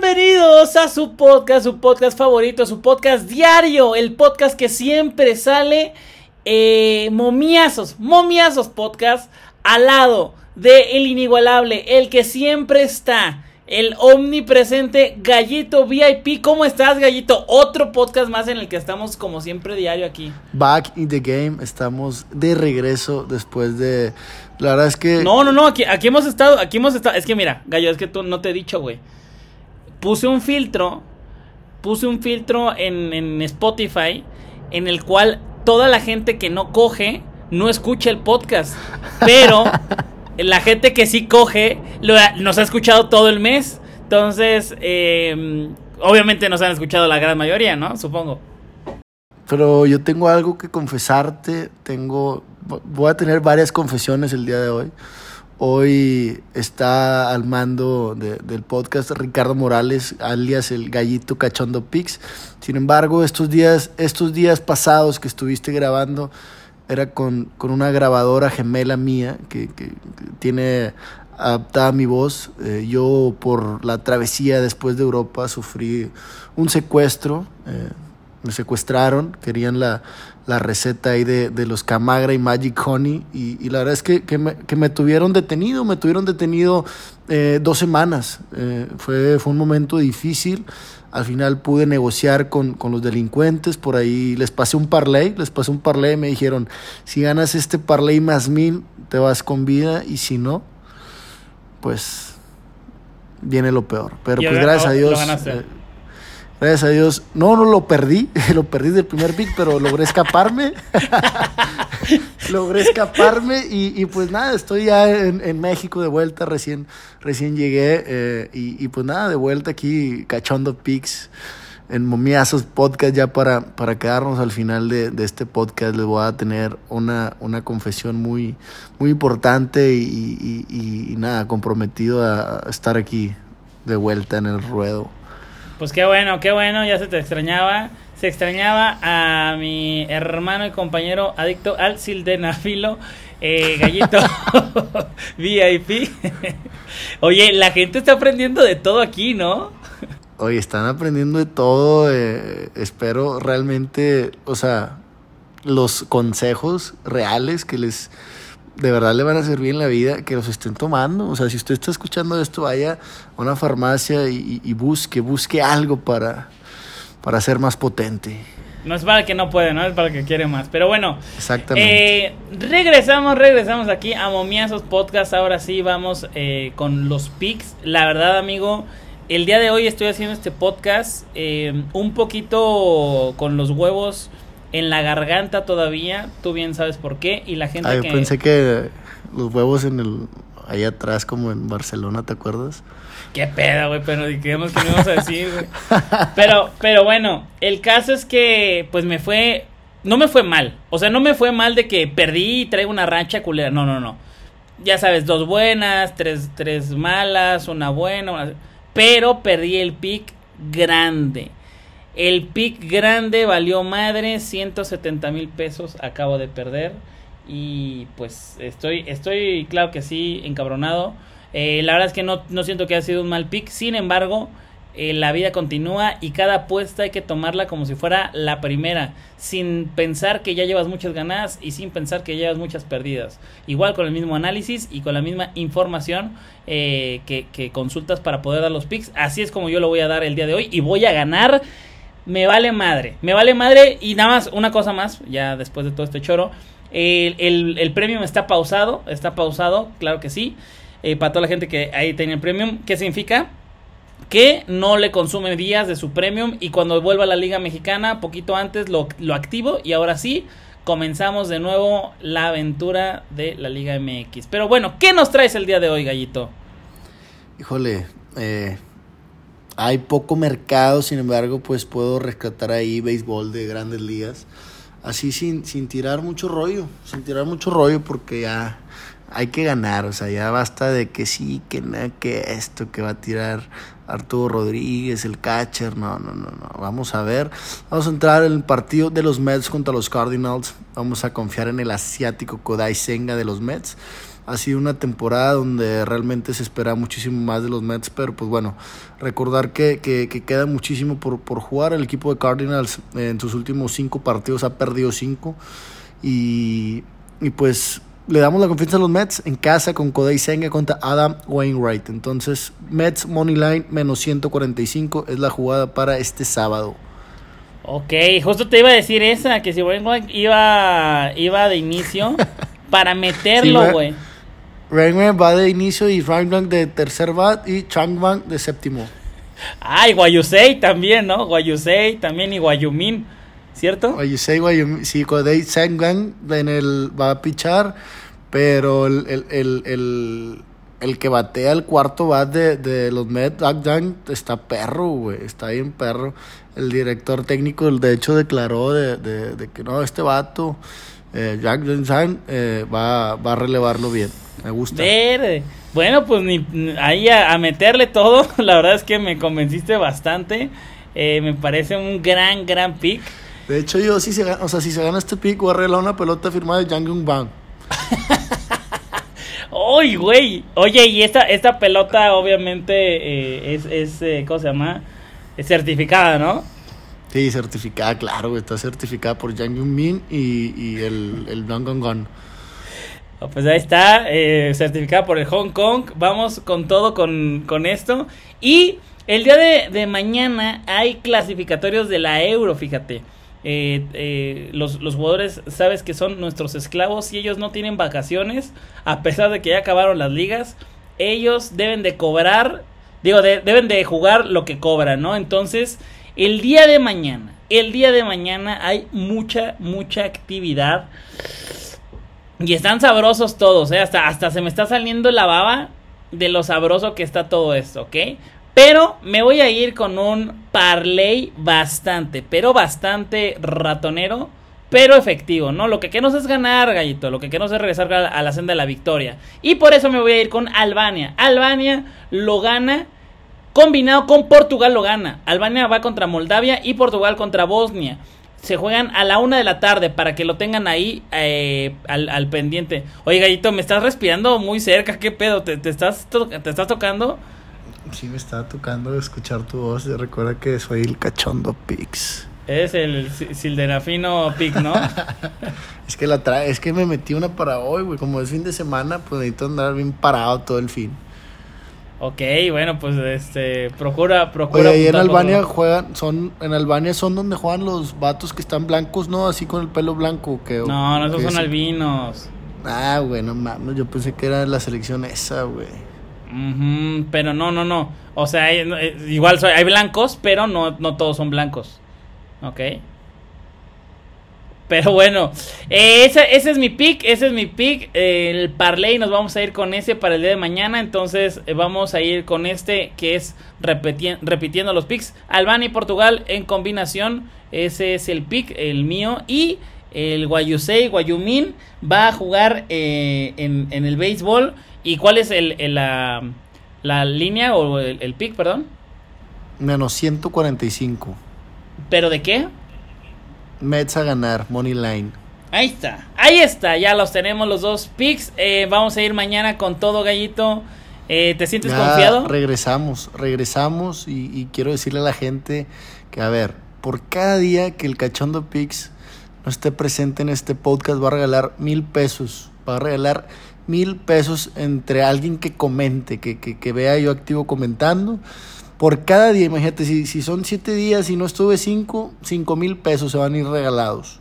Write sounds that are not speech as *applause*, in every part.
Bienvenidos a su podcast, su podcast favorito, su podcast diario, el podcast que siempre sale eh, momiazos, momiazos podcast al lado de el inigualable, el que siempre está, el omnipresente Gallito VIP. ¿Cómo estás, Gallito? Otro podcast más en el que estamos como siempre diario aquí. Back in the game, estamos de regreso después de... La verdad es que... No, no, no, aquí, aquí hemos estado, aquí hemos estado... Es que mira, Gallo, es que tú no te he dicho, güey. Puse un filtro, puse un filtro en, en Spotify en el cual toda la gente que no coge no escucha el podcast. Pero *laughs* la gente que sí coge lo, nos ha escuchado todo el mes. Entonces, eh, obviamente nos han escuchado la gran mayoría, ¿no? Supongo. Pero yo tengo algo que confesarte. Tengo. Voy a tener varias confesiones el día de hoy. Hoy está al mando de, del podcast Ricardo Morales, alias el Gallito Cachondo Pix. Sin embargo, estos días, estos días pasados que estuviste grabando era con, con una grabadora gemela mía que, que, tiene adaptada mi voz. Eh, yo por la travesía después de Europa sufrí un secuestro. Eh, me secuestraron, querían la, la receta ahí de, de, los Camagra y Magic Honey y, y la verdad es que, que, me, que, me, tuvieron detenido, me tuvieron detenido eh, dos semanas. Eh, fue, fue un momento difícil. Al final pude negociar con, con, los delincuentes, por ahí les pasé un parlay, les pasé un parlay me dijeron, si ganas este parlay más mil, te vas con vida y si no, pues viene lo peor. Pero pues gracias a Dios... Eh, Gracias a Dios. No, no lo perdí. *laughs* Lo perdí del primer pick, pero logré escaparme. *laughs* logré escaparme y, y, pues nada, estoy ya en, en, México de vuelta. Recién, recién llegué eh, y, y, pues nada, de vuelta aquí cachando picks en Momiazos Podcast ya para, para quedarnos al final de, de, este podcast. Les voy a tener una, una confesión muy, muy importante y, y nada, comprometido a estar aquí de vuelta en el ruedo. Pues qué bueno, qué bueno, ya se te extrañaba. Se extrañaba a mi hermano y compañero adicto al sildenafilo, eh, Gallito *laughs* *laughs* VIP. Oye, la gente está aprendiendo de todo aquí, ¿no? Oye, están aprendiendo de todo. Eh, espero realmente, o sea, los consejos reales que les de verdad le van a servir en la vida, que los estén tomando. O sea, si usted está escuchando esto, vaya a una farmacia y, y busque, busque algo para, para ser más potente. No es para el que no puede, no es para el que quiere más. Pero bueno, exactamente. Eh, regresamos, regresamos aquí a Momiazos Podcast. Ahora sí vamos eh, con los pics. La verdad, amigo, el día de hoy estoy haciendo este podcast eh, un poquito con los huevos en la garganta todavía, tú bien sabes por qué, y la gente Ay, que... pensé que los huevos en el... ahí atrás como en Barcelona, ¿te acuerdas? Qué pedo, güey, pero digamos que no íbamos a decir, güey. *laughs* Pero, pero bueno, el caso es que, pues me fue, no me fue mal, o sea, no me fue mal de que perdí y traigo una rancha culera, no, no, no. Ya sabes, dos buenas, tres, tres malas, una buena, una... pero perdí el pick grande. El pick grande valió madre, 170 mil pesos acabo de perder. Y pues estoy, estoy claro que sí, encabronado. Eh, la verdad es que no, no, siento que haya sido un mal pick. Sin embargo, eh, la vida continúa y cada apuesta hay que tomarla como si fuera la primera. Sin pensar que ya llevas muchas ganadas y sin pensar que llevas muchas perdidas. Igual con el mismo análisis y con la misma información eh, que, que consultas para poder dar los picks. Así es como yo lo voy a dar el día de hoy y voy a ganar me vale madre. Me vale madre. Y nada más, una cosa más, ya después de todo este choro. El, el, premium está pausado. Está pausado, claro que sí. Eh, para toda la gente que ahí tiene el premium. ¿Qué significa? Que no le consume días de su premium. Y cuando vuelva a la Liga Mexicana, poquito antes lo, lo activo. Y ahora sí, comenzamos de nuevo la aventura de la Liga MX. Pero bueno, ¿qué nos traes el día de hoy, Gallito? Híjole, eh, hay poco mercado, sin embargo, pues puedo rescatar ahí béisbol de grandes ligas. Así sin, sin tirar mucho rollo, sin tirar mucho rollo porque ya hay que ganar, o sea, ya basta de que sí, que nada, que esto, que va a tirar Arturo Rodríguez, el catcher, no, no, no, no, vamos a ver, vamos a entrar en el partido de los Mets contra los Cardinals, vamos a confiar en el asiático Kodai Senga de los Mets, ha sido una temporada donde realmente se espera muchísimo más de los Mets, pero pues bueno, recordar que, que, que queda muchísimo por, por, jugar. El equipo de Cardinals en sus últimos cinco partidos ha perdido cinco y, y pues le damos la confianza a los Mets en casa con Kodai Senga contra Adam Wainwright. Entonces, Mets Money Line menos 145 es la jugada para este sábado. Ok, justo te iba a decir esa, que si Wainwright iba, iba de inicio *laughs* para meterlo, güey. Wainwright va de inicio y Frank de tercer bat y Changban de séptimo. Ah, y Guayusei también, ¿no? Guayusei también y Guayumin. ¿cierto? Guayusei, Guayumín, sí, Kodai Sengan en el, va a pichar, pero el, el, el, el, el que batea el cuarto bat de, de los Mets, Agdan, está perro, güey, está bien perro. El director técnico, de hecho, declaró de, de, de que no, este vato, eh, Jack Johnson, eh, va, va a relevarlo bien. Me gusta. Verde. Bueno, pues ni, ahí a, a, meterle todo. *laughs* La verdad es que me convenciste bastante. Eh, me parece un gran, gran pick. De hecho, yo si se gana, o sea, si se gana este pick, voy a arreglar una pelota firmada de Yang Bang. *laughs* ¡Uy, güey! Oye, y esta, esta pelota obviamente eh, es, es eh, ¿cómo se llama? Es certificada, ¿no? Sí, certificada, claro, güey. Está certificada por Yang Min y, y el, el Gong Gong. Oh, pues ahí está, eh, certificada por el Hong Kong. Vamos con todo con, con esto. Y el día de, de, mañana hay clasificatorios de la Euro, fíjate. Eh, eh, los, los, jugadores, sabes que son nuestros esclavos y ellos no tienen vacaciones, a pesar de que ya acabaron las ligas. Ellos deben de cobrar, digo, de, deben de jugar lo que cobran, ¿no? Entonces, el día de mañana, el día de mañana hay mucha, mucha actividad. Y están sabrosos todos, ¿eh? Hasta, hasta se me está saliendo la baba de lo sabroso que está todo esto, ¿ok? Pero me voy a ir con un parlay bastante, pero bastante ratonero, pero efectivo, ¿no? Lo que queremos es ganar, gallito. Lo que queremos es regresar a la senda de la victoria. Y por eso me voy a ir con Albania. Albania lo gana combinado con Portugal lo gana. Albania va contra Moldavia y Portugal contra Bosnia se juegan a la una de la tarde para que lo tengan ahí eh, al, al, pendiente. Oye, Gallito, me estás respirando muy cerca, ¿qué pedo? ¿Te, te estás, te estás tocando? Sí, me estaba tocando escuchar tu voz. Recuerda que soy el cachondo Pix. Es el Sildenafino Pix, ¿no? *laughs* es que la trae, es que me metí una para hoy, güey. Como es fin de semana, pues necesito andar bien parado todo el fin. Ok, bueno, pues este, procura, procura. Oye, ahí en Albania juegan, son, en Albania son donde juegan los vatos que están blancos, ¿no? Así con el pelo blanco. Que, no, no, esos son albinos. Ah, güey, no mames, yo pensé que era la selección esa, güey. Uh -huh, pero no, no, no. O sea, hay, igual hay blancos, pero no, no todos son blancos. Ok. Pero bueno, eh, ese, ese, es mi pick, ese es mi pick. Eh, el parlay nos vamos a ir con ese para el día de mañana. Entonces eh, vamos a ir con este que es repeti repitiendo los picks. Albania y Portugal en combinación. Ese es el pick, el mío. Y el Guayusei, Guayumin va a jugar en, en, el béisbol. ¿Y cuál es el, el la, la, línea o el, el pick, perdón? Menos 145. ¿Pero de qué? Mets a ganar, Money Line. Ahí está, ahí está, ya los tenemos los dos picks. Eh, vamos a ir mañana con todo, Gallito. Eh, ¿Te sientes ya confiado? Regresamos, regresamos y, y, quiero decirle a la gente que, a ver, por cada día que el Cachondo Pix no esté presente en este podcast, va a regalar mil pesos. Va a regalar mil pesos entre alguien que comente, que, que, que vea yo activo comentando por cada día, imagínate, si, si son siete días y no estuve cinco, cinco mil pesos se van a ir regalados.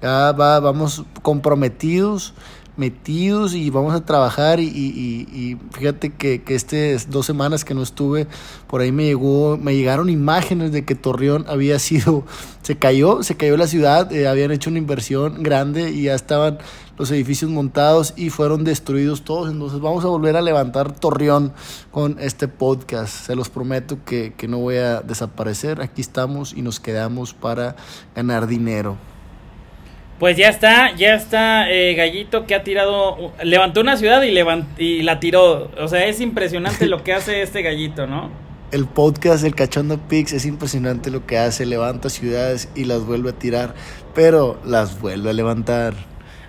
Ya va, vamos comprometidos, metidos y vamos a trabajar y, y, fíjate que, que estas dos semanas que no estuve, por ahí me llegó, me llegaron imágenes de que Torreón había sido, *laughs* se cayó, se cayó la ciudad, eh, habían hecho una inversión grande y ya estaban los edificios montados y fueron destruidos todos. Entonces vamos a volver a levantar Torreón con este podcast. Se los prometo que, que no voy a desaparecer. Aquí estamos y nos quedamos para ganar dinero. Pues ya está, ya está eh, Gallito que ha tirado, levantó una ciudad y, levant, y la tiró. O sea, es impresionante lo que hace este Gallito, ¿no? El podcast del Cachondo Pix es impresionante lo que hace, levanta ciudades y las vuelve a tirar, pero las vuelve a levantar.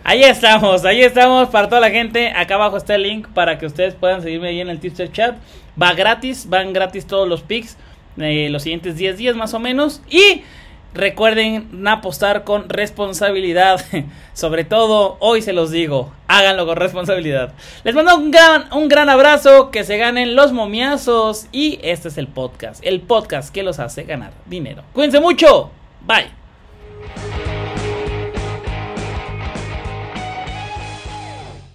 Ahí estamos, ahí estamos para toda la gente. Acá abajo está el link para que ustedes puedan seguirme ahí en el Tipster Chat. Va gratis, van gratis todos los picks. Eh, los siguientes 10 días más o menos. Y recuerden apostar con responsabilidad. *laughs* Sobre todo, hoy se los digo, háganlo con responsabilidad. Les mando un gran, un gran abrazo, que se ganen los momiazos. Y este es el podcast, el podcast que los hace ganar dinero. Cuídense mucho, bye.